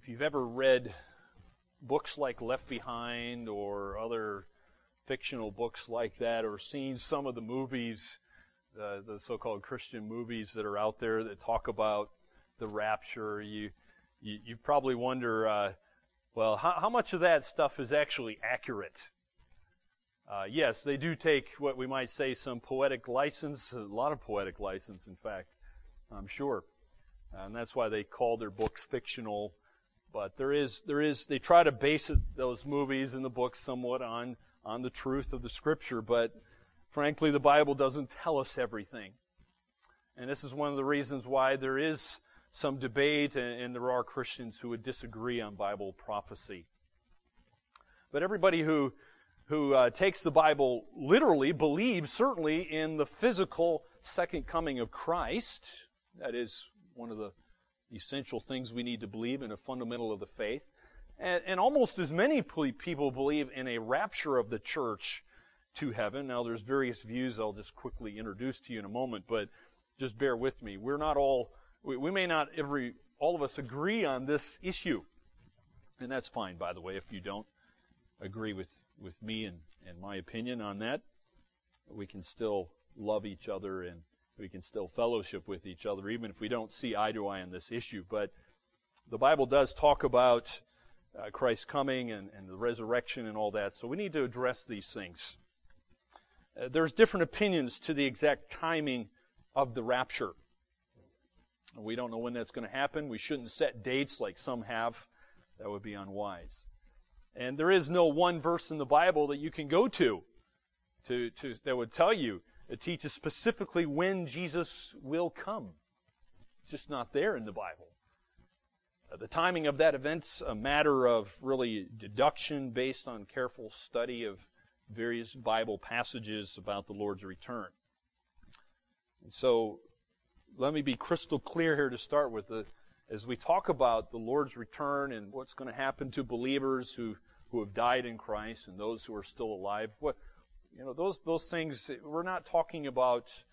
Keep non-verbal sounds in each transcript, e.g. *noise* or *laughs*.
if you've ever read books like Left Behind or other fictional books like that, or seen some of the movies, uh, the so-called Christian movies that are out there that talk about the rapture, you you, you probably wonder, uh, well, how, how, much of that stuff is actually accurate? Uh, yes, they do take what we might say some poetic license, a lot of poetic license, in fact, I'm sure, and that's why they call their books fictional but there is, there is, they try to base it, those movies and the books somewhat on, on the truth of the scripture, but frankly, the Bible doesn't tell us everything. And this is one of the reasons why there is some debate and, and there are Christians who would disagree on Bible prophecy. But everybody who, who uh, takes the Bible literally believes certainly in the physical second coming of Christ. That is one of the essential things we need to believe in a fundamental of the faith. And, and almost as many people believe in a rapture of the church to heaven. Now, there's various views I'll just quickly introduce to you in a moment, but just bear with me. We're not all, we, we may not every, all of us agree on this issue. And that's fine, by the way, if you don't agree with, with me and, and my opinion on that. We can still love each other and we can still fellowship with each other, even if we don't see eye to eye on this issue. But the Bible does talk about uh, Christ's coming and, and the resurrection and all that, so we need to address these things. Uh, there's different opinions to the exact timing of the rapture. We don't know when that's going to happen. We shouldn't set dates like some have. That would be unwise. And there is no one verse in the Bible that you can go to, to, to that would tell you it teaches specifically when Jesus will come. It's just not there in the Bible. Uh, the timing of that event's a matter of really deduction based on careful study of various Bible passages about the Lord's return. And so, let me be crystal clear here to start with. The, as we talk about the Lord's return and what's going to happen to believers who, who have died in Christ and those who are still alive, what, you know, those, those things, we're not talking about,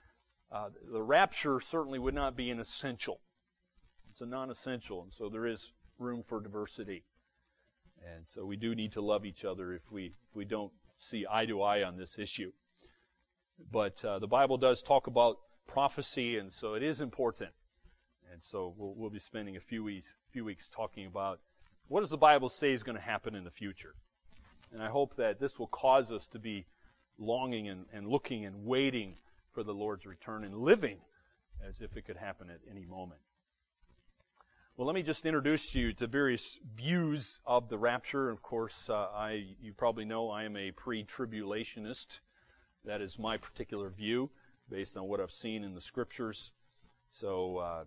uh, the rapture certainly would not be an essential. It's a non essential, and so there is room for diversity. And so we do need to love each other if we, if we don't see eye to eye on this issue. But uh, the Bible does talk about prophecy, and so it is important. And so we'll, we'll be spending a few weeks, few weeks talking about what does the Bible say is going to happen in the future. And I hope that this will cause us to be longing and, and looking and waiting for the Lord's return and living as if it could happen at any moment. Well, let me just introduce you to various views of the rapture. Of course, uh, I you probably know I am a pre-tribulationist. That is my particular view based on what I've seen in the scriptures. So, uh,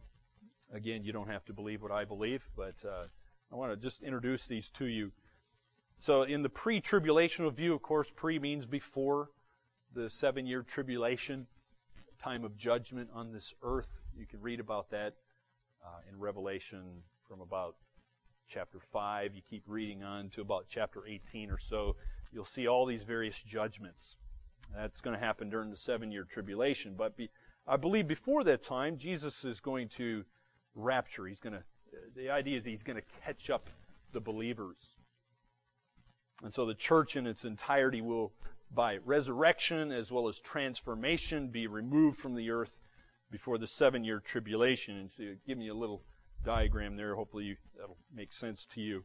again, you don't have to believe what I believe, but uh, I want to just introduce these to you so, in the pre tribulational view, of course, pre means before the seven year tribulation, time of judgment on this earth. You can read about that uh, in Revelation from about chapter 5. You keep reading on to about chapter 18 or so. You'll see all these various judgments. That's going to happen during the seven year tribulation. But be, I believe before that time, Jesus is going to rapture. He's going to, the idea is he's going to catch up the believers. And so the church in its entirety will, by resurrection as well as transformation, be removed from the earth before the seven year tribulation. And to give me a little diagram there, hopefully that'll make sense to you.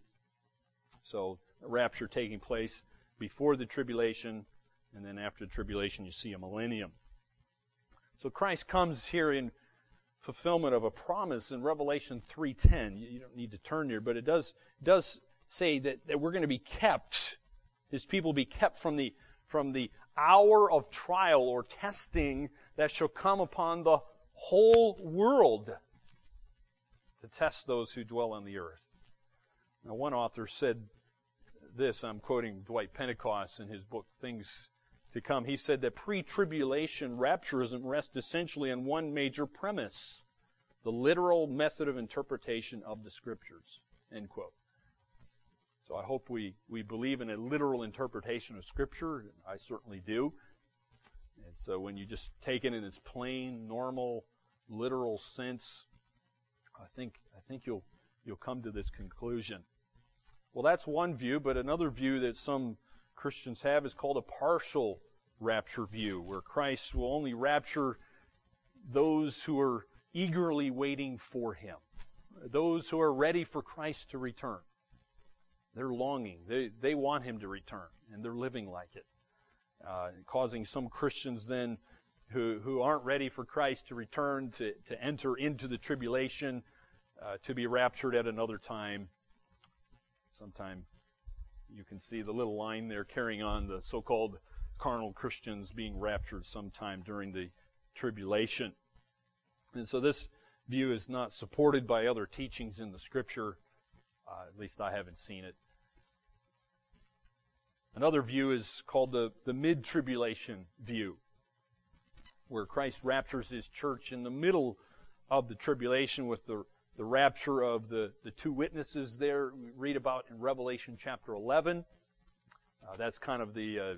So, rapture taking place before the tribulation, and then after the tribulation, you see a millennium. So Christ comes here in fulfillment of a promise in Revelation 3:10. You don't need to turn there, but it does does say that, that we're going to be kept, his people be kept from the, from the hour of trial or testing that shall come upon the whole world to test those who dwell on the earth. Now, one author said this, I'm quoting Dwight Pentecost in his book, Things to Come. He said that pre tribulation rapturism rests essentially on one major premise the literal method of interpretation of the scriptures. End quote. So I hope we, we believe in a literal interpretation of Scripture. I certainly do. And so when you just take it in its plain, normal, literal sense, I think I think you'll you'll come to this conclusion. Well, that's one view, but another view that some Christians have is called a partial rapture view, where Christ will only rapture those who are eagerly waiting for him, those who are ready for Christ to return. They're longing, they, they want him to return, and they're living like it, uh, causing some Christians then who, who aren't ready for Christ to return to, to enter into the tribulation, uh, to be raptured at another time. Sometime you can see the little line there carrying on the so called carnal Christians being raptured sometime during the tribulation. And so this view is not supported by other teachings in the scripture. Uh, at least I haven't seen it. Another view is called the, the mid tribulation view, where Christ raptures his church in the middle of the tribulation with the, the rapture of the, the two witnesses there we read about in Revelation chapter 11. Uh, that's kind of the, uh,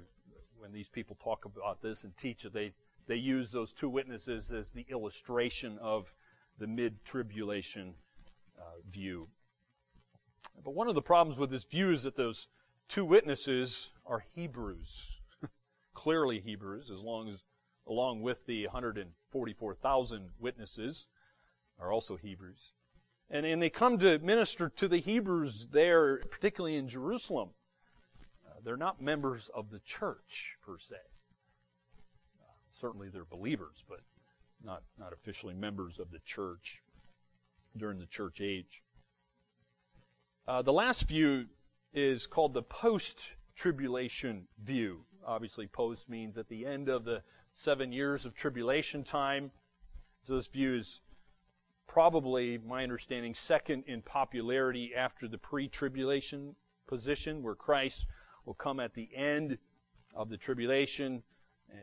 when these people talk about this and teach it, they, they use those two witnesses as the illustration of the mid tribulation uh, view. But one of the problems with this view is that those two witnesses are Hebrews, *laughs* clearly Hebrews, as long as along with the 144,000 witnesses are also Hebrews. And, and they come to minister to the Hebrews there, particularly in Jerusalem. Uh, they're not members of the church, per se. Uh, certainly they're believers, but not, not officially members of the church during the church age. Uh, the last view is called the post tribulation view. Obviously, post means at the end of the seven years of tribulation time. So this view is probably, my understanding, second in popularity after the pre tribulation position, where Christ will come at the end of the tribulation.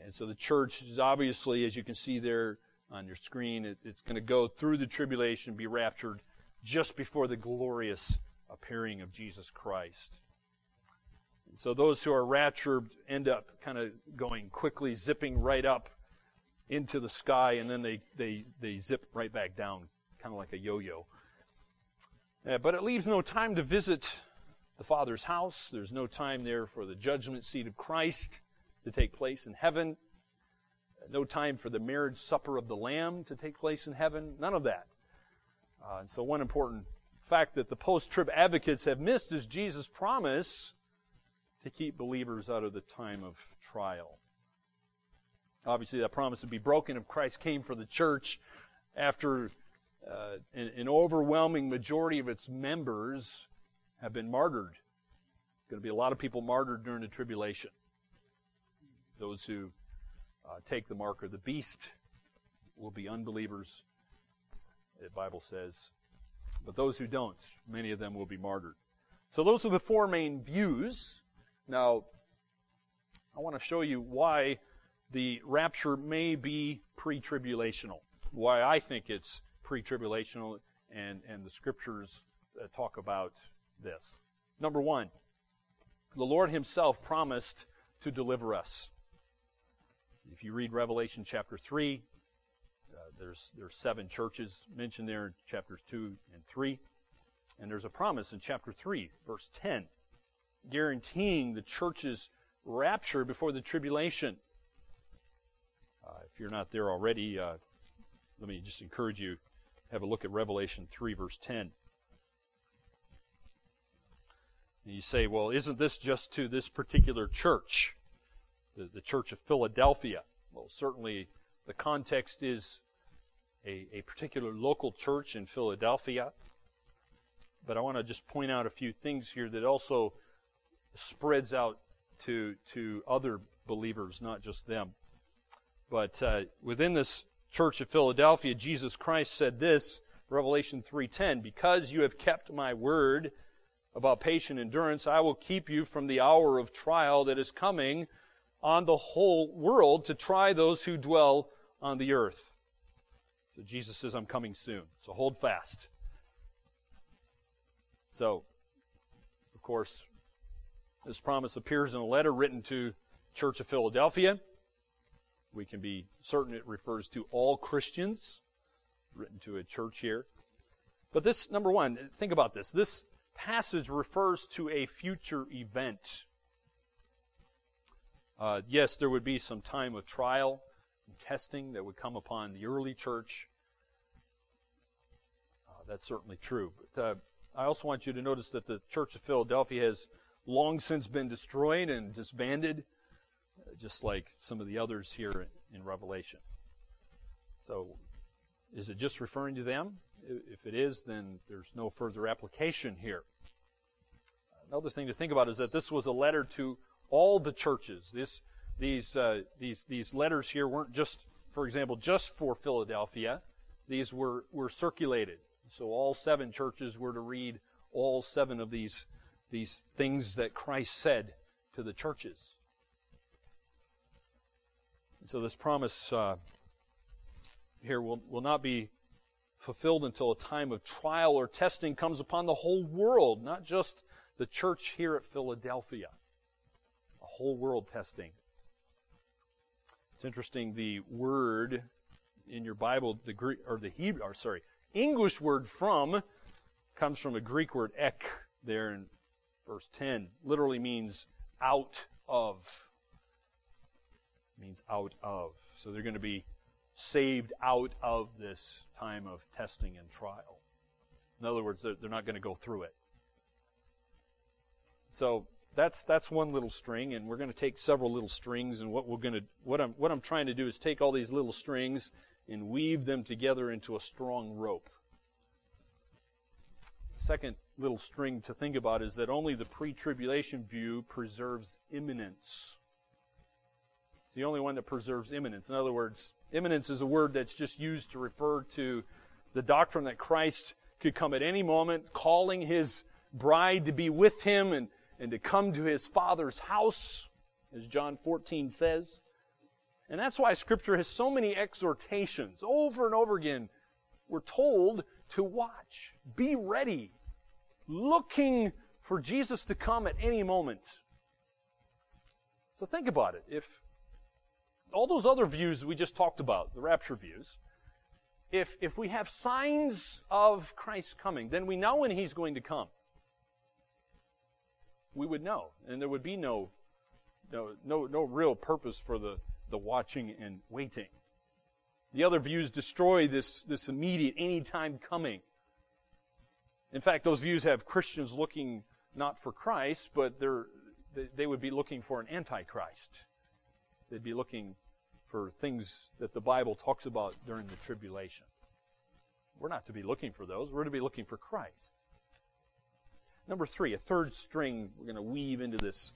And so the church is obviously, as you can see there on your screen, it's going to go through the tribulation, be raptured just before the glorious appearing of Jesus Christ. And so those who are raptured end up kind of going quickly, zipping right up into the sky, and then they, they, they zip right back down, kind of like a yo yo. Uh, but it leaves no time to visit the Father's house. There's no time there for the judgment seat of Christ to take place in heaven. No time for the marriage supper of the Lamb to take place in heaven. None of that. Uh, and so, one important fact that the post trib advocates have missed is Jesus' promise to keep believers out of the time of trial. Obviously, that promise would be broken if Christ came for the church after uh, an, an, overwhelming majority of its members have been martyred. Going to be a lot of people martyred during the tribulation. Those who uh, take the mark of the beast will be unbelievers, the Bible says. But those who don't, many of them will be martyred. So those are the four main views. Now, I want to show you why the rapture may be pre-tribulational. Why I think it's pre-tribulational and, and the scriptures uh, talk about this. Number one, the Lord himself promised to deliver us. If you read Revelation chapter 3, uh, there's, there's seven churches mentioned there in chapters 2 and 3. And there's a promise in chapter 3, verse 10, guaranteeing the church's rapture before the tribulation. Uh, if you're not there already, uh, let me just encourage you have a look at Revelation 3, verse 10. And you say, well, isn't this just to this particular church, the, the church of Philadelphia? Well, certainly the context is a, a particular local church in Philadelphia. But I want to just point out a few things here that also spreads out to, to other believers, not just them. But uh, within this church of Philadelphia, Jesus Christ said this, Revelation 3:10, "Because you have kept my word about patient endurance, I will keep you from the hour of trial that is coming on the whole world to try those who dwell on the earth." So Jesus says, I'm coming soon. So hold fast. So, of course, this promise appears in a letter written to Church of Philadelphia. We can be certain it refers to all Christians, written to a church here. But this, number one, think about this. This passage refers to a future event. Uh, yes, there would be some time of trial and testing that would come upon the early church. Uh, that's certainly true. But uh, I also want you to notice that the Church of Philadelphia has long since been destroyed and disbanded, uh, just like some of the others here in Revelation. So, is it just referring to them? If it is, then there's no further application here. Another thing to think about is that this was a letter to all the churches. This, these, uh, these, these letters here weren't just, for example, just for Philadelphia. These were, were circulated. So all seven churches were to read all seven of these, these things that Christ said to the churches. And so this promise uh, here will, will not be fulfilled until a time of trial or testing comes upon the whole world, not just the church here at Philadelphia. A whole world testing. It's interesting the word in your Bible, the Greek or the Hebrew or sorry, English word from comes from a Greek word ek there in verse 10. Literally means out of. Means out of. So they're going to be saved out of this time of testing and trial. In other words, they're, they're not going to go through it. So that's that's one little string, and we're going to take several little strings. And what we're going to what I'm what I'm trying to do is take all these little strings and weave them together into a strong rope. Second little string to think about is that only the pre-tribulation view preserves imminence. It's the only one that preserves imminence. In other words, imminence is a word that's just used to refer to the doctrine that Christ could come at any moment, calling his bride to be with him and, and to come to his father's house, as John 14 says. And that's why Scripture has so many exhortations. Over and over again, we're told to watch, be ready, looking for Jesus to come at any moment. So think about it. If all those other views we just talked about, the rapture views, if, if we have signs of Christ coming, then we know when he's going to come. We would know, and there would be no, no, no, no real purpose for the, the watching and waiting. The other views destroy this, this immediate, anytime coming. In fact, those views have Christians looking not for Christ, but they're, they, they would be looking for an antichrist. They'd be looking for things that the Bible talks about during the tribulation. We're not to be looking for those. We're to be looking for Christ. Number three, a third string we're going to weave into this,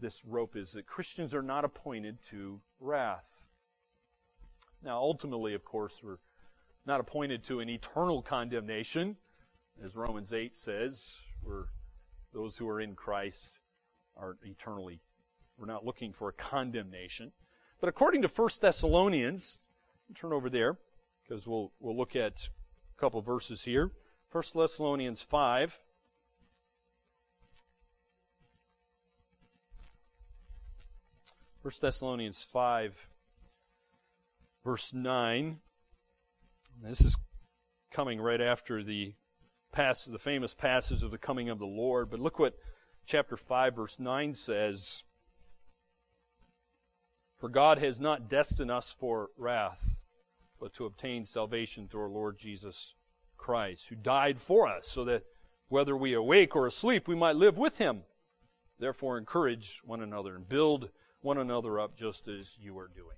this rope is that Christians are not appointed to wrath. Now, ultimately, of course, we're not appointed to an eternal condemnation. As Romans 8 says, we're, those who are in Christ are eternally, we're not looking for a condemnation. But according to 1 Thessalonians, turn over there because we'll, we'll look at a couple verses here. 1 Thessalonians 5. First Thessalonians 5, verse 9. This is coming right after the pass, the famous passage of the coming of the Lord. But look what chapter 5, verse 9 says. For God has not destined us for wrath, but to obtain salvation through our Lord Jesus Christ, who died for us, so that whether we awake or asleep, we might live with him. Therefore, encourage one another and build one another up just as you are doing.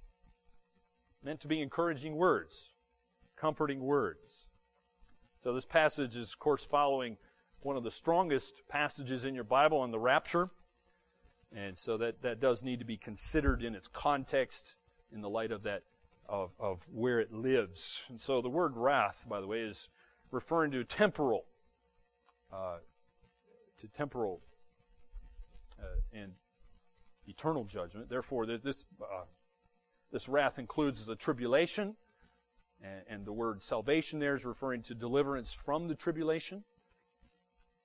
Meant to be encouraging words, comforting words. So, this passage is, of course, following one of the strongest passages in your Bible on the rapture. And so that, that does need to be considered in its context in the light of that of, of where it lives. And so the word wrath, by the way, is referring to temporal, uh, to temporal uh, and eternal judgment. Therefore, this uh, this wrath includes the tribulation, and, and, the word salvation there is referring to deliverance from the tribulation.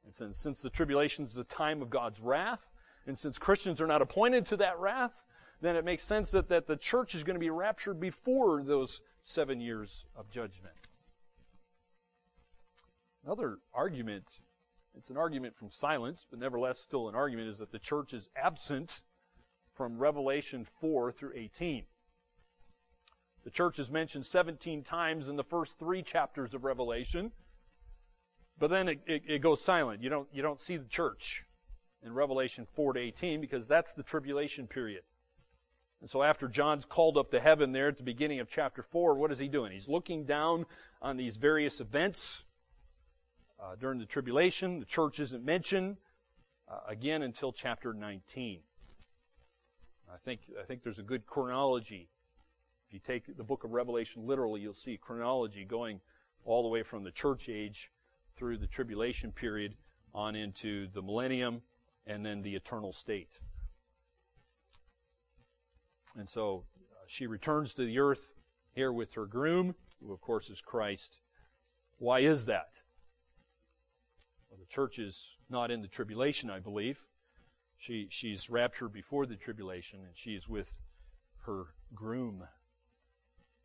And since, since the tribulation is the time of God's wrath, and since Christians are not appointed to that wrath, then it makes sense that, that the church is going to be raptured before those seven years of judgment. Another argument, it's an argument from silence, but nevertheless still an argument, is that the church is absent from Revelation 4 through 18. The church is mentioned 17 times in the first three chapters of Revelation, but then it, it, it, goes silent. You don't, you don't see the church in Revelation 4 to 18 because that's the tribulation period. And so after John's called up to heaven there at the beginning of chapter 4, what is he doing? He's looking down on these various events uh, during the tribulation. The church isn't mentioned uh, again until chapter 19. I think, I think there's a good chronology. If you take the book of Revelation literally, you'll see chronology going all the way from the church age through the tribulation period on into the millennium and then the eternal state. And so uh, she returns to the earth here with her groom, who of course is Christ. Why is that? Well, the church is not in the tribulation, I believe. She, she's raptured before the tribulation, and she's with her groom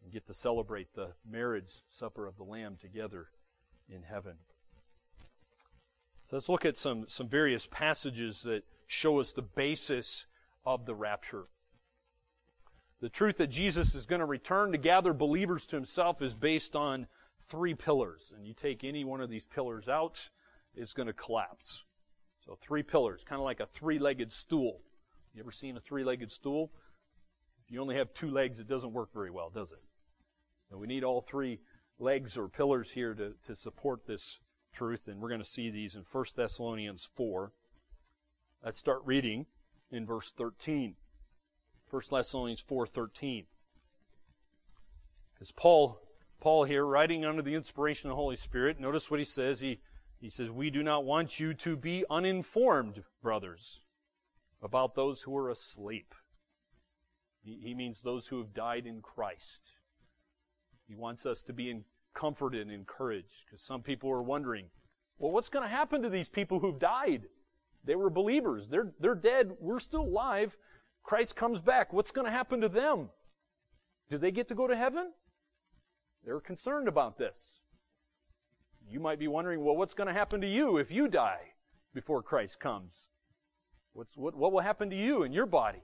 and get to celebrate the marriage supper of the Lamb together in heaven. So let's look at some, some various passages that show us the basis of the rapture. The truth that Jesus is going to return to gather believers to himself is based on three pillars. And you take any one of these pillars out, it's going to collapse. So three pillars, kind of like a three-legged stool. You ever seen a three-legged stool? If you only have two legs, it doesn't work very well, does it? And we need all three legs or pillars here to, to support this truth, and we're going to see these in 1 Thessalonians 4. Let's start reading in verse 13. 1 Thessalonians 4:13. Because Paul Paul here writing under the inspiration of the Holy Spirit, notice what he says. He he says, We do not want you to be uninformed, brothers, about those who are asleep. He means those who have died in Christ. He wants us to be comforted and encouraged because some people are wondering, well, what's going to happen to these people who've died? They were believers. They're, they're dead. We're still alive. Christ comes back. What's going to happen to them? Do they get to go to heaven? They're concerned about this. You might be wondering, well, what's going to happen to you if you die before Christ comes? What's, what, what will happen to you and your body?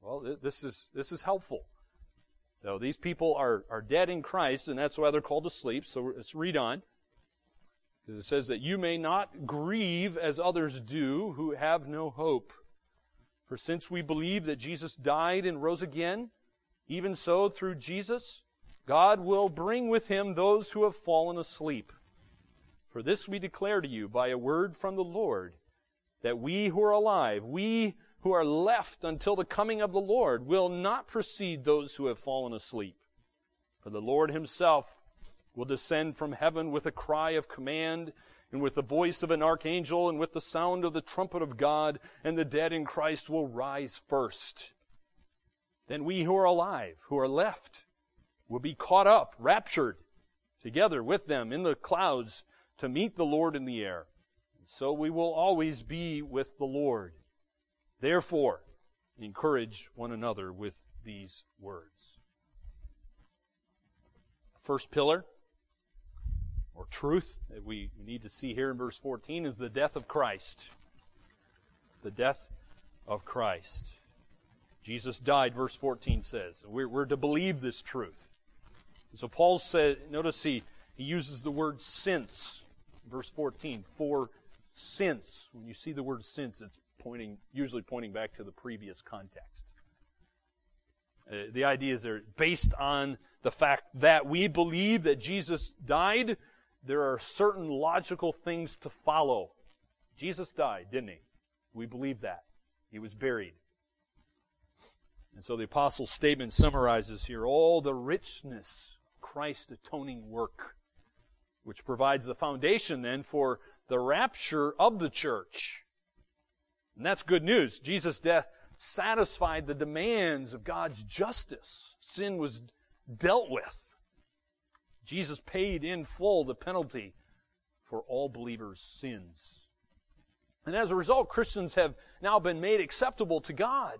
Well, this is, this is helpful. So these people are, are dead in Christ, and that's why they're called to sleep. So let's read on. Because it says that you may not grieve as others do who have no hope. For since we believe that Jesus died and rose again, even so through Jesus, God will bring with him those who have fallen asleep. For this we declare to you by a word from the Lord, that we who are alive, we who are left until the coming of the Lord, will not precede those who have fallen asleep. For the Lord himself will descend from heaven with a cry of command, and with the voice of an archangel, and with the sound of the trumpet of God, and the dead in Christ will rise first. Then we who are alive, who are left, will be caught up, raptured, together with them in the clouds to meet the Lord in the air. So we will always be with the Lord. Therefore, encourage one another with these words. First pillar, or truth, that we need to see here in verse 14 is the death of Christ. The death of Christ. Jesus died, verse 14 says. We're, we're to believe this truth. So Paul said, notice he, he uses the word since verse 14, for since. When you see the word since, it's pointing, usually pointing back to the previous context. Uh, the idea is there, based on the fact that we believe that Jesus died, there are certain logical things to follow. Jesus died, didn't he? We believe that. He was buried. And so the apostle's statement summarizes here all the richness Christ's atoning work which provides the foundation then for the rapture of the church. And that's good news. Jesus' death satisfied the demands of God's justice. Sin was dealt with. Jesus paid in full the penalty for all believers' sins. And as a result, Christians have now been made acceptable to God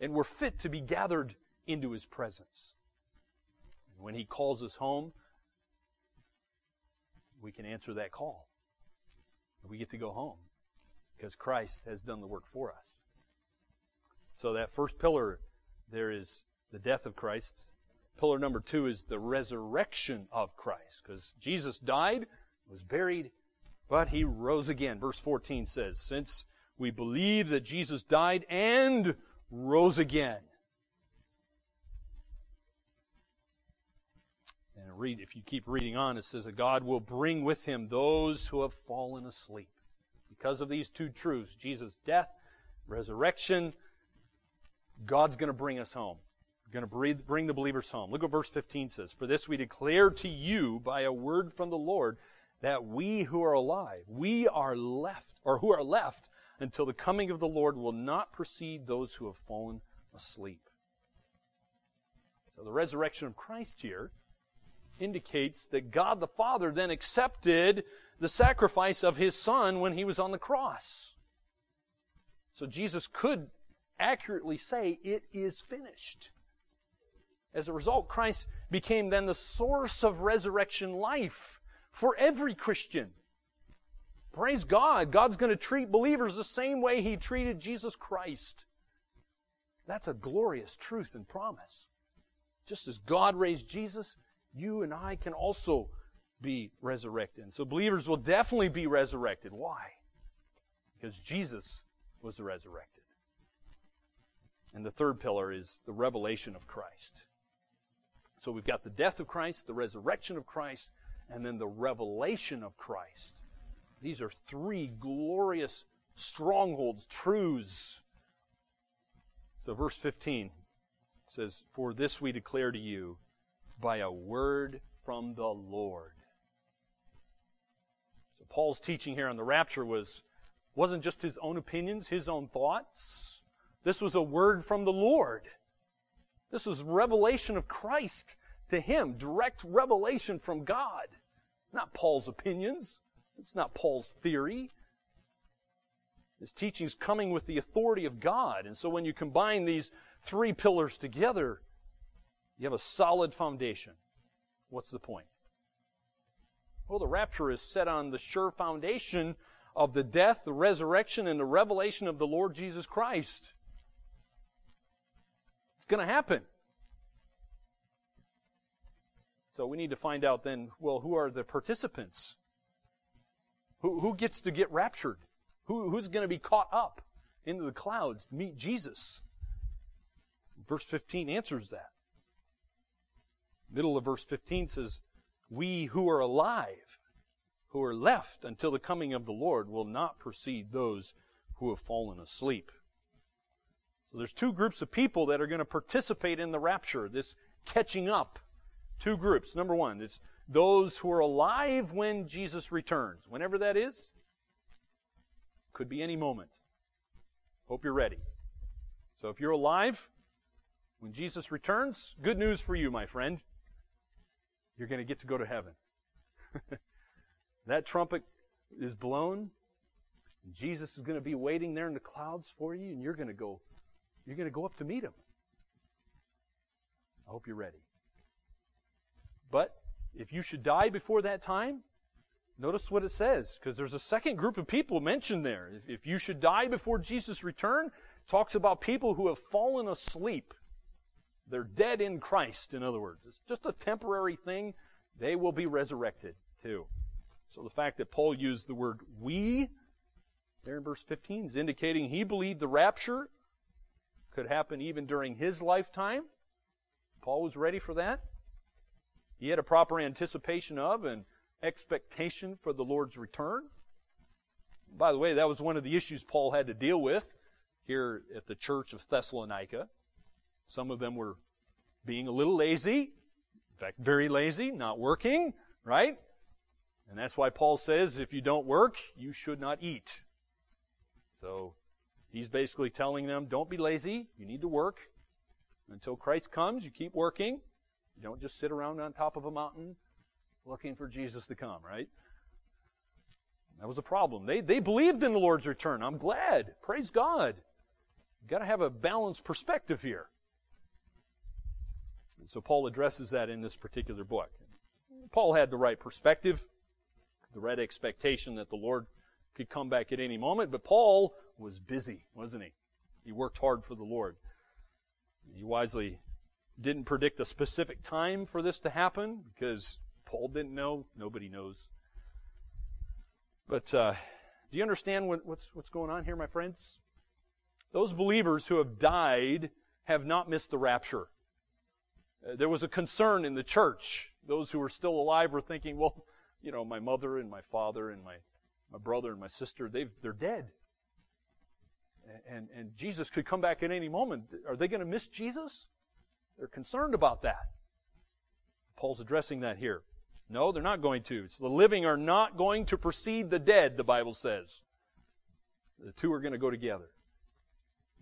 and we're fit to be gathered into His presence. When He calls us home, we can answer that call. We get to go home because Christ has done the work for us. So that first pillar there is the death of Christ. Pillar number two is the resurrection of Christ because Jesus died, was buried, but he rose again. Verse 14 says, Since we believe that Jesus died and rose again. Read, if you keep reading on, it says that God will bring with him those who have fallen asleep. Because of these two truths, Jesus' death, resurrection, God's going to bring us home. Going to bring the believers home. Look what verse 15 says. For this we declare to you by a word from the Lord that we who are alive, we are left, or who are left until the coming of the Lord will not precede those who have fallen asleep. So the resurrection of Christ here indicates that God the Father then accepted the sacrifice of his Son when he was on the cross. So Jesus could accurately say, It is finished. As a result, Christ became then the source of resurrection life for every Christian. Praise God. God's going to treat believers the same way He treated Jesus Christ. That's a glorious truth and promise. Just as God raised Jesus, you and I can also be resurrected. And So believers will definitely be resurrected. Why? Because Jesus was resurrected. And the third pillar is the revelation of Christ. So we've got the death of Christ, the resurrection of Christ, and then the revelation of Christ. These are three glorious strongholds, truths. So, verse 15 says, For this we declare to you by a word from the Lord. So, Paul's teaching here on the rapture was, wasn't just his own opinions, his own thoughts. This was a word from the Lord. This was revelation of Christ to him, direct revelation from God. Not Paul's opinions. It's not Paul's theory. His teaching is coming with the authority of God. And so when you combine these three pillars together, you have a solid foundation. What's the point? Well, the rapture is set on the sure foundation of the death, the resurrection, and the revelation of the Lord Jesus Christ. It's going to happen. So we need to find out then, well, who are the participants? Who, who gets to get raptured? Who, who's going to be caught up into the clouds to meet Jesus? Verse 15 answers that. Middle of verse 15 says, We who are alive, who are left until the coming of the Lord, will not precede those who have fallen asleep. So there's two groups of people that are going to participate in the rapture, this catching up. Two groups. Number one, it's those who are alive when Jesus returns. Whenever that is, could be any moment. Hope you're ready. So if you're alive when Jesus returns, good news for you, my friend. You're going to get to go to heaven. *laughs* that trumpet is blown. Jesus is going to be waiting there in the clouds for you, and you're going to go you're going to go up to meet him. I hope you're ready. But if you should die before that time, notice what it says, because there's a second group of people mentioned there. If, if you should die before Jesus' return, talks about people who have fallen asleep. They're dead in Christ, in other words. It's just a temporary thing. They will be resurrected too. So the fact that Paul used the word we there in verse 15 is indicating he believed the rapture could happen even during his lifetime. Paul was ready for that. He had a proper anticipation of and expectation for the Lord's return. By the way, that was one of the issues Paul had to deal with here at the church of Thessalonica. Some of them were being a little lazy, in fact, very lazy, not working, right? And that's why Paul says if you don't work, you should not eat. So He's basically telling them, don't be lazy. You need to work. Until Christ comes, you keep working. You don't just sit around on top of a mountain looking for Jesus to come, right? That was a problem. They, they believed in the Lord's return. I'm glad. Praise God. You've got to have a balanced perspective here. And so Paul addresses that in this particular book. Paul had the right perspective. the right expectation that the Lord could come back at any moment. But Paul was busy, wasn't he? He worked hard for the Lord. He wisely didn't predict a specific time for this to happen because Paul didn't know. Nobody knows. But uh, do you understand what, what's, what's going on here, my friends? Those believers who have died have not missed the rapture. Uh, there was a concern in the church. Those who were still alive were thinking, well, you know, my mother and my father and my, my brother and my sister, they've, they're dead. And, and Jesus could come back at any moment. Are they going to miss Jesus? They're concerned about that. Paul's addressing that here. No, they're not going to. So the living are not going to precede the dead, the Bible says. The two are going to go together.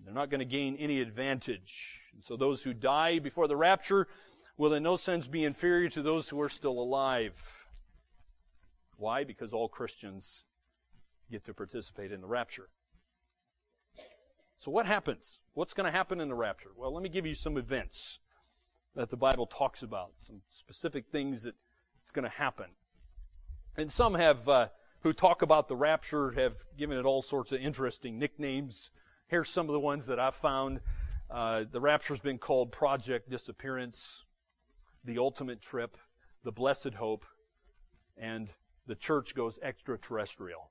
They're not going to gain any advantage. And so those who die before the rapture will in no sense be inferior to those who are still alive. Why? Because all Christians get to participate in the rapture. So what happens? What's going to happen in the rapture? Well, let me give you some events that the Bible talks about, some specific things that it's going to happen. And some have, uh, who talk about the rapture, have given it all sorts of interesting nicknames. Here's some of the ones that I've found. Uh, the rapture's been called Project Disappearance, the Ultimate Trip, the Blessed Hope, and the church goes extraterrestrial.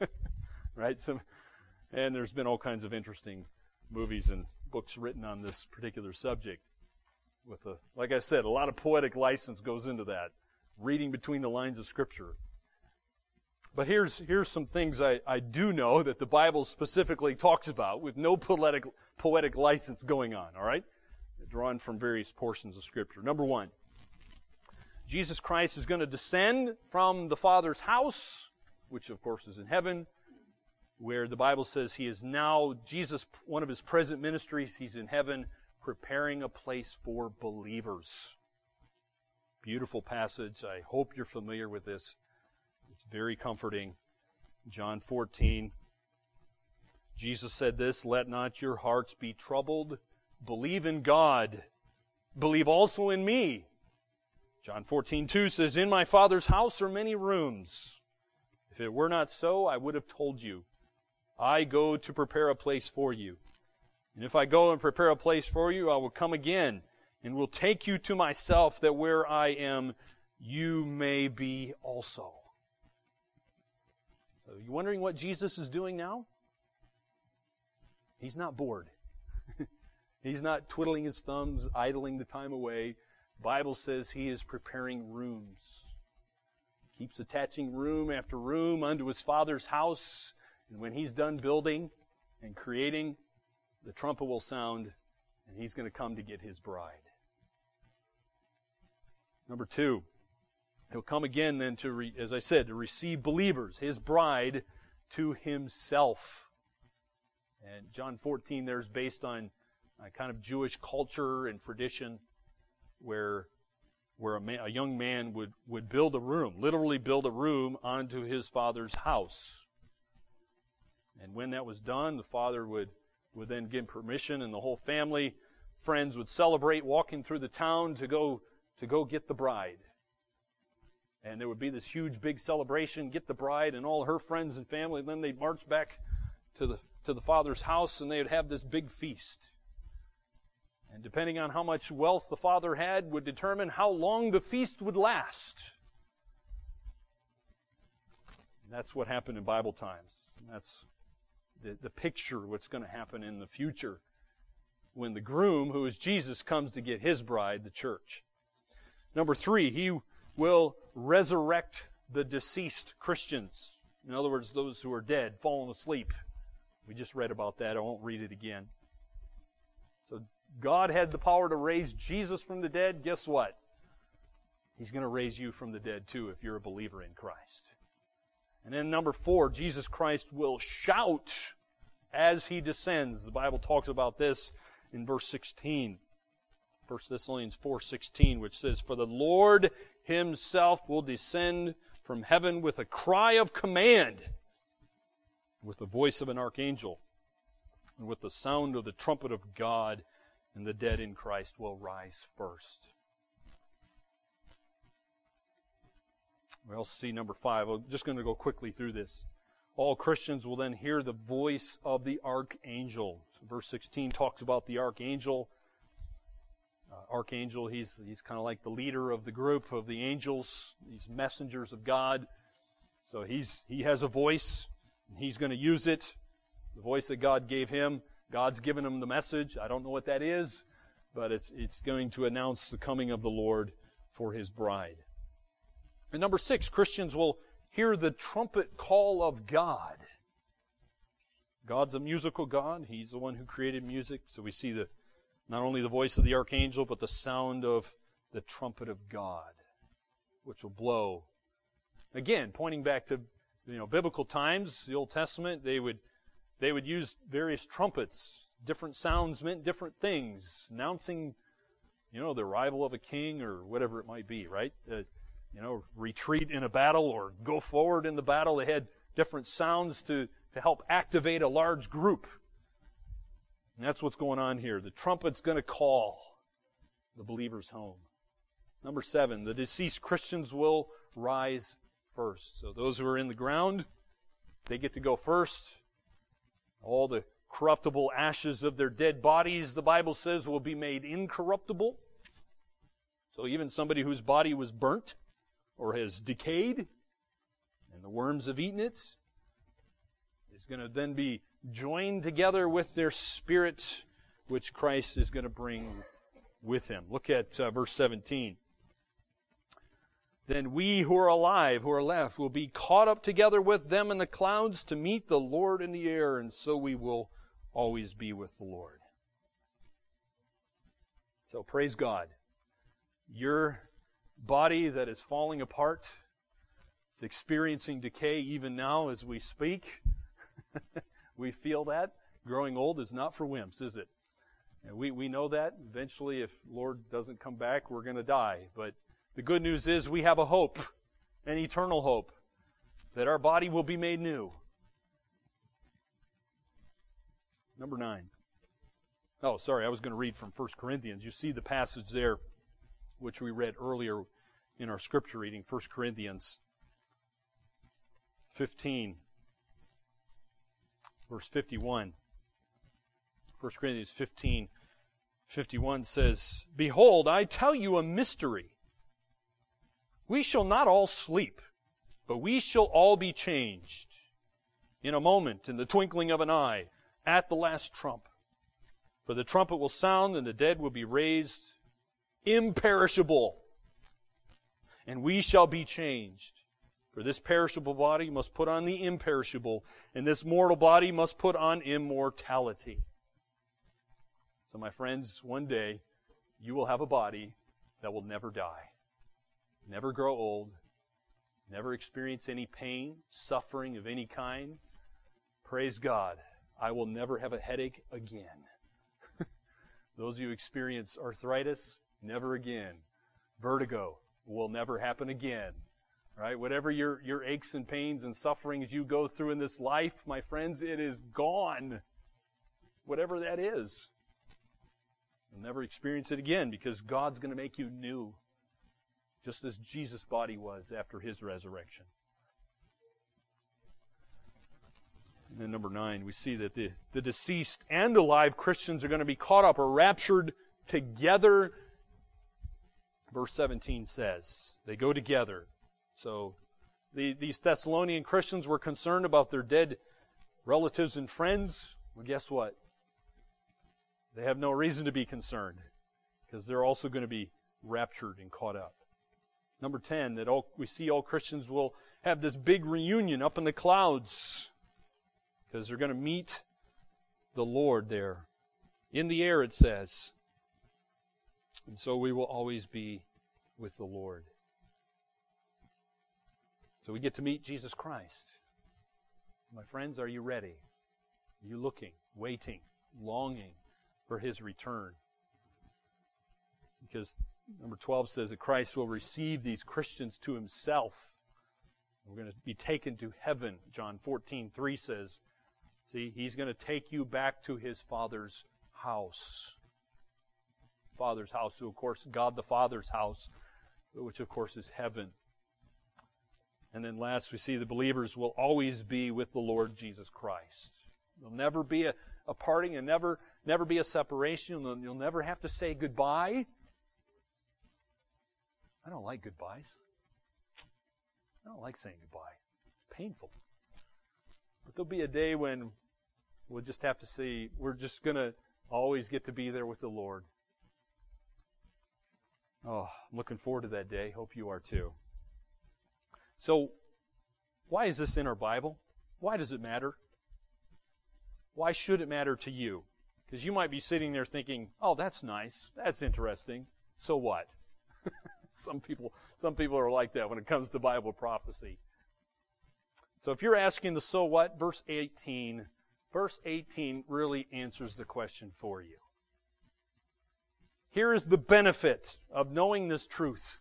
*laughs* right? So, and there's been all kinds of interesting movies and books written on this particular subject with a, like I said, a lot of poetic license goes into that, reading between the lines of Scripture. But here's, here's some things I, I do know that the Bible specifically talks about with no poetic, poetic license going on, all right? Drawn from various portions of Scripture. Number one, Jesus Christ is going to descend from the Father's house, which of course is in heaven, where the Bible says he is now, Jesus, one of his present ministries, he's in heaven preparing a place for believers. Beautiful passage. I hope you're familiar with this. It's very comforting. John 14. Jesus said this, Let not your hearts be troubled. Believe in God. Believe also in me. John 14, 2 says, In my Father's house are many rooms. If it were not so, I would have told you. I go to prepare a place for you. And if I go and prepare a place for you, I will come again and will take you to myself that where I am, you may be also. Are you wondering what Jesus is doing now? He's not bored. *laughs* He's not twiddling his thumbs, idling the time away. Bible says he is preparing rooms. Keeps attaching room after room unto his father's house. And when he's done building and creating, the trumpet will sound, and he's going to come to get his bride. Number two, he'll come again then to, re, as I said, to receive believers, his bride, to himself. And John 14 there is based on a kind of Jewish culture and tradition where where a, man, a, young man would, would build a room, literally build a room onto his father's house. And when that was done, the father would would then give permission, and the whole family, friends would celebrate walking through the town to go to go get the bride. And there would be this huge big celebration, get the bride and all her friends and family, and then they'd march back to the to the father's house and they would have this big feast. And depending on how much wealth the father had would determine how long the feast would last. And that's what happened in Bible times. And that's the, the picture what's going to happen in the future when the groom, who is Jesus, comes to get his bride, the church. Number three, he will resurrect the deceased Christians. In other words, those who are dead, fallen asleep. We just read about that. I won't read it again. So God had the power to raise Jesus from the dead. Guess what? He's going to raise you from the dead too if you're a believer in Christ. And then number four, Jesus Christ will shout as he descends. The Bible talks about this in verse 16. 1 Thessalonians 4:16 which says for the Lord himself will descend from heaven with a cry of command with the voice of an archangel and with the sound of the trumpet of God and the dead in Christ will rise first. We also see number five. I'm just going to go quickly through this. All Christians will then hear the voice of the archangel. So verse 16 talks about the archangel. Uh, archangel, he's, he's kind of like the leader of the group of the angels, these messengers of God. So he's, he has a voice, and he's going to use it. The voice that God gave him. God's given him the message. I don't know what that is, but it's, it's going to announce the coming of the Lord for his bride. And number six, Christians will hear the trumpet call of God. God's a musical God. He's the one who created music. So we see the not only the voice of the archangel, but the sound of the trumpet of God, which will blow. Again, pointing back to you know biblical times, the Old Testament, they would they would use various trumpets. Different sounds meant different things, announcing you know the arrival of a king or whatever it might be. Right. Uh, you know, retreat in a battle or go forward in the battle. They had different sounds to, to help activate a large group. And that's what's going on here. The trumpet's going to call the believers home. Number seven, the deceased Christians will rise first. So those who are in the ground, they get to go first. All the corruptible ashes of their dead bodies, the Bible says, will be made incorruptible. So even somebody whose body was burnt, or has decayed and the worms have eaten it is going to then be joined together with their spirit, which Christ is going to bring with him. Look at uh, verse 17. Then we who are alive, who are left, will be caught up together with them in the clouds to meet the Lord in the air, and so we will always be with the Lord. So praise God. Your body that is falling apart. It's experiencing decay even now as we speak. *laughs* we feel that. Growing old is not for wimps, is it? And we, we know that. Eventually, if Lord doesn't come back, we're going to die. But the good news is we have a hope, an eternal hope, that our body will be made new. Number nine. Oh, sorry, I was going to read from 1 Corinthians. You see the passage there which we read earlier in our scripture reading, 1 Corinthians 15, verse 51. 1 Corinthians 15, 51 says, Behold, I tell you a mystery. We shall not all sleep, but we shall all be changed in a moment, in the twinkling of an eye, at the last trump. For the trumpet will sound, and the dead will be raised imperishable, and we shall be changed. For this perishable body must put on the imperishable, and this mortal body must put on immortality. So, my friends, one day you will have a body that will never die, never grow old, never experience any pain, suffering of any kind. Praise God, I will never have a headache again. *laughs* Those of you who experience arthritis, never again. Vertigo will never happen again. Right? Whatever your, your aches and pains and sufferings you go through in this life, my friends, it is gone. Whatever that is. You'll never experience it again because God's going to make you new. Just as Jesus' body was after his resurrection. And then number nine, we see that the, the deceased and alive Christians are going to be caught up or raptured together verse 17 says. They go together. So the, these Thessalonian Christians were concerned about their dead relatives and friends. Well, guess what? They have no reason to be concerned because they're also going to be raptured and caught up. Number 10, that all, we see all Christians will have this big reunion up in the clouds because they're going to meet the Lord there. In the air, it says. And so we will always be with the Lord. So we get to meet Jesus Christ. My friends, are you ready? Are you looking, waiting, longing for his return? Because number 12 says that Christ will receive these Christians to himself. We're going to be taken to heaven. John 14, 3 says, See, he's going to take you back to his Father's house. Father's house, who, of course, God the Father's house, which, of course, is heaven. And then last, we see the believers will always be with the Lord Jesus Christ. There'll never be a, a parting and never, never be a separation. You'll, you'll never have to say goodbye. I don't like goodbyes. I don't like saying goodbye. It's painful. But there'll be a day when we'll just have to see, we're just going to always get to be there with the Lord. Oh, I'm looking forward to that day. Hope you are too. So, why is this in our Bible? Why does it matter? Why should it matter to you? Because you might be sitting there thinking, "Oh, that's nice. That's interesting. So what?" *laughs* some people some people are like that when it comes to Bible prophecy. So if you're asking the so what, verse 18, verse 18 really answers the question for you. Here is the benefit of knowing this truth.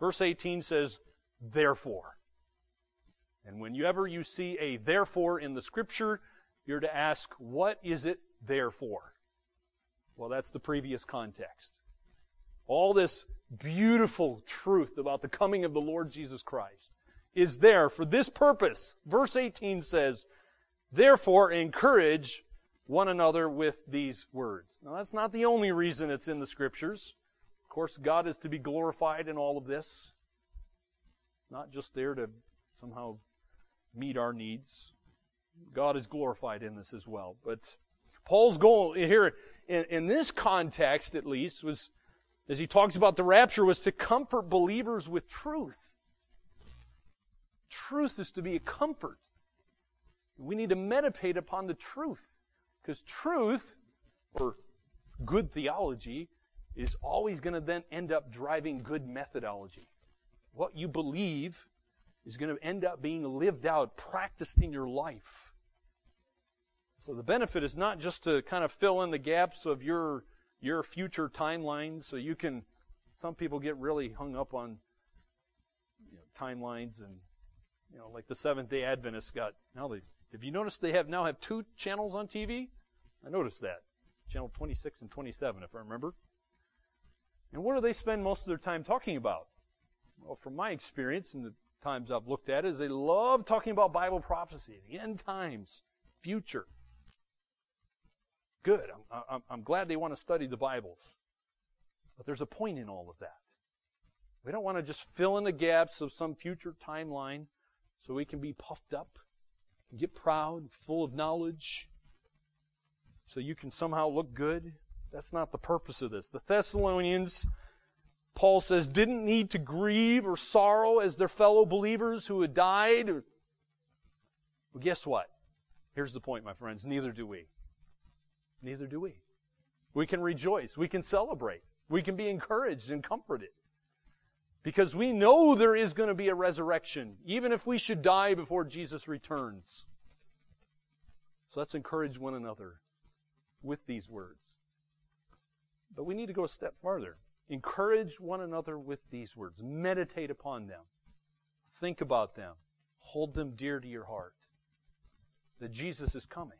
Verse 18 says, therefore. And whenever you see a therefore in the scripture, you're to ask, what is it there for? Well, that's the previous context. All this beautiful truth about the coming of the Lord Jesus Christ is there for this purpose. Verse 18 says, Therefore encourage one another with these words. Now that's not the only reason it's in the scriptures. Of course, God is to be glorified in all of this. Not just there to somehow meet our needs. God is glorified in this as well. But Paul's goal here, in, in this context at least, was, as he talks about the rapture, was to comfort believers with truth. Truth is to be a comfort. We need to meditate upon the truth. Because truth, or good theology, is always going to then end up driving good methodology. What you believe is going to end up being lived out, practiced in your life. So the benefit is not just to kind of fill in the gaps of your your future timeline so you can some people get really hung up on you know, timelines and you know like the Seventh Day Adventists got now they have you noticed they have now have two channels on TV? I noticed that. Channel 26 and 27, if I remember. And what do they spend most of their time talking about? Well, from my experience and the times I've looked at, is they love talking about Bible prophecy, the end times, future. Good. I'm, I'm, I'm glad they want to study the Bibles. But there's a point in all of that. We don't want to just fill in the gaps of some future timeline so we can be puffed up get proud, full of knowledge, so you can somehow look good. That's not the purpose of this. The Thessalonians, Paul says, didn't need to grieve or sorrow as their fellow believers who had died. Well, guess what? Here's the point, my friends. Neither do we. Neither do we. We can rejoice. We can celebrate. We can be encouraged and comforted. Because we know there is going to be a resurrection, even if we should die before Jesus returns. So let's encourage one another with these words. But we need to go a step farther. Encourage one another with these words. Meditate upon them. Think about them. Hold them dear to your heart. That Jesus is coming.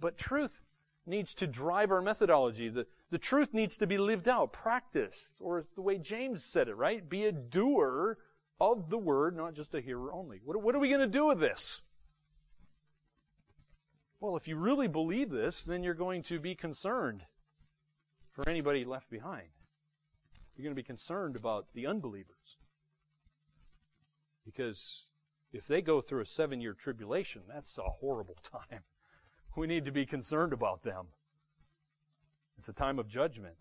But truth needs to drive our methodology. The, the truth needs to be lived out, practiced, or the way James said it, right? Be a doer of the word, not just a hearer only. What, what are we going to do with this? Well, if you really believe this, then you're going to be concerned for anybody left behind. You're going to be concerned about the unbelievers. Because if they go through a seven year tribulation, that's a horrible *laughs* time. We need to be concerned about them. It's a time of judgment.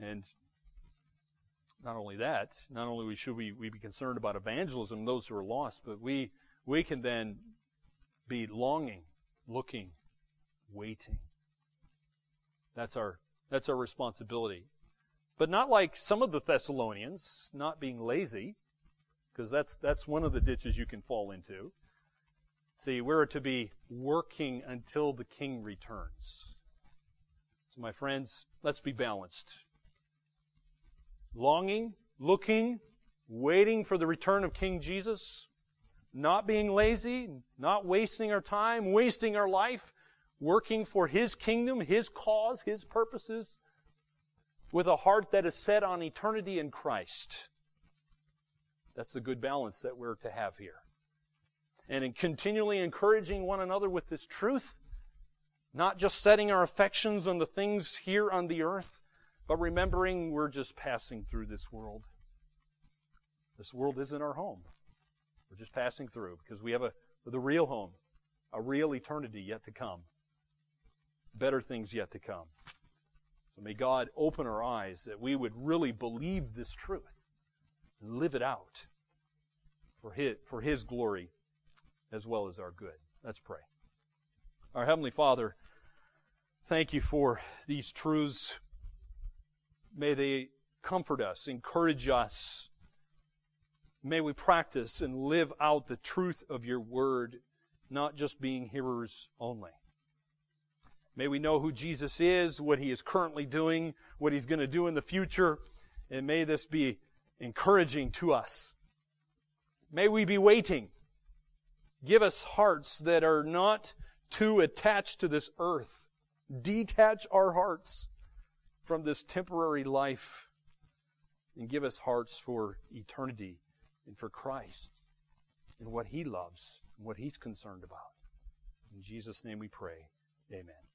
And not only that, not only should we, we be concerned about evangelism, those who are lost, but we, we can then be longing, looking, waiting. That's our, that's our responsibility. But not like some of the Thessalonians, not being lazy, because that's, that's one of the ditches you can fall into. See, we're to be working until the king returns. So, my friends, let's be balanced. Longing, looking, waiting for the return of King Jesus, not being lazy, not wasting our time, wasting our life, working for His kingdom, His cause, His purposes, with a heart that is set on eternity in Christ. That's the good balance that we're to have here. And in continually encouraging one another with this truth, not just setting our affections on the things here on the earth, but remembering we're just passing through this world. This world isn't our home. We're just passing through because we have a the real home, a real eternity yet to come. Better things yet to come. So may God open our eyes that we would really believe this truth and live it out for his, for his glory as well as our good. Let's pray. Our Heavenly Father, thank you for these truths. May they comfort us, encourage us. May we practice and live out the truth of your word, not just being hearers only. May we know who Jesus is, what he is currently doing, what he's going to do in the future, and may this be encouraging to us. May we be waiting. Give us hearts that are not too attached to this earth. Detach our hearts from this temporary life and give us hearts for eternity and for Christ and what He loves and what He's concerned about. In Jesus' name we pray. Amen.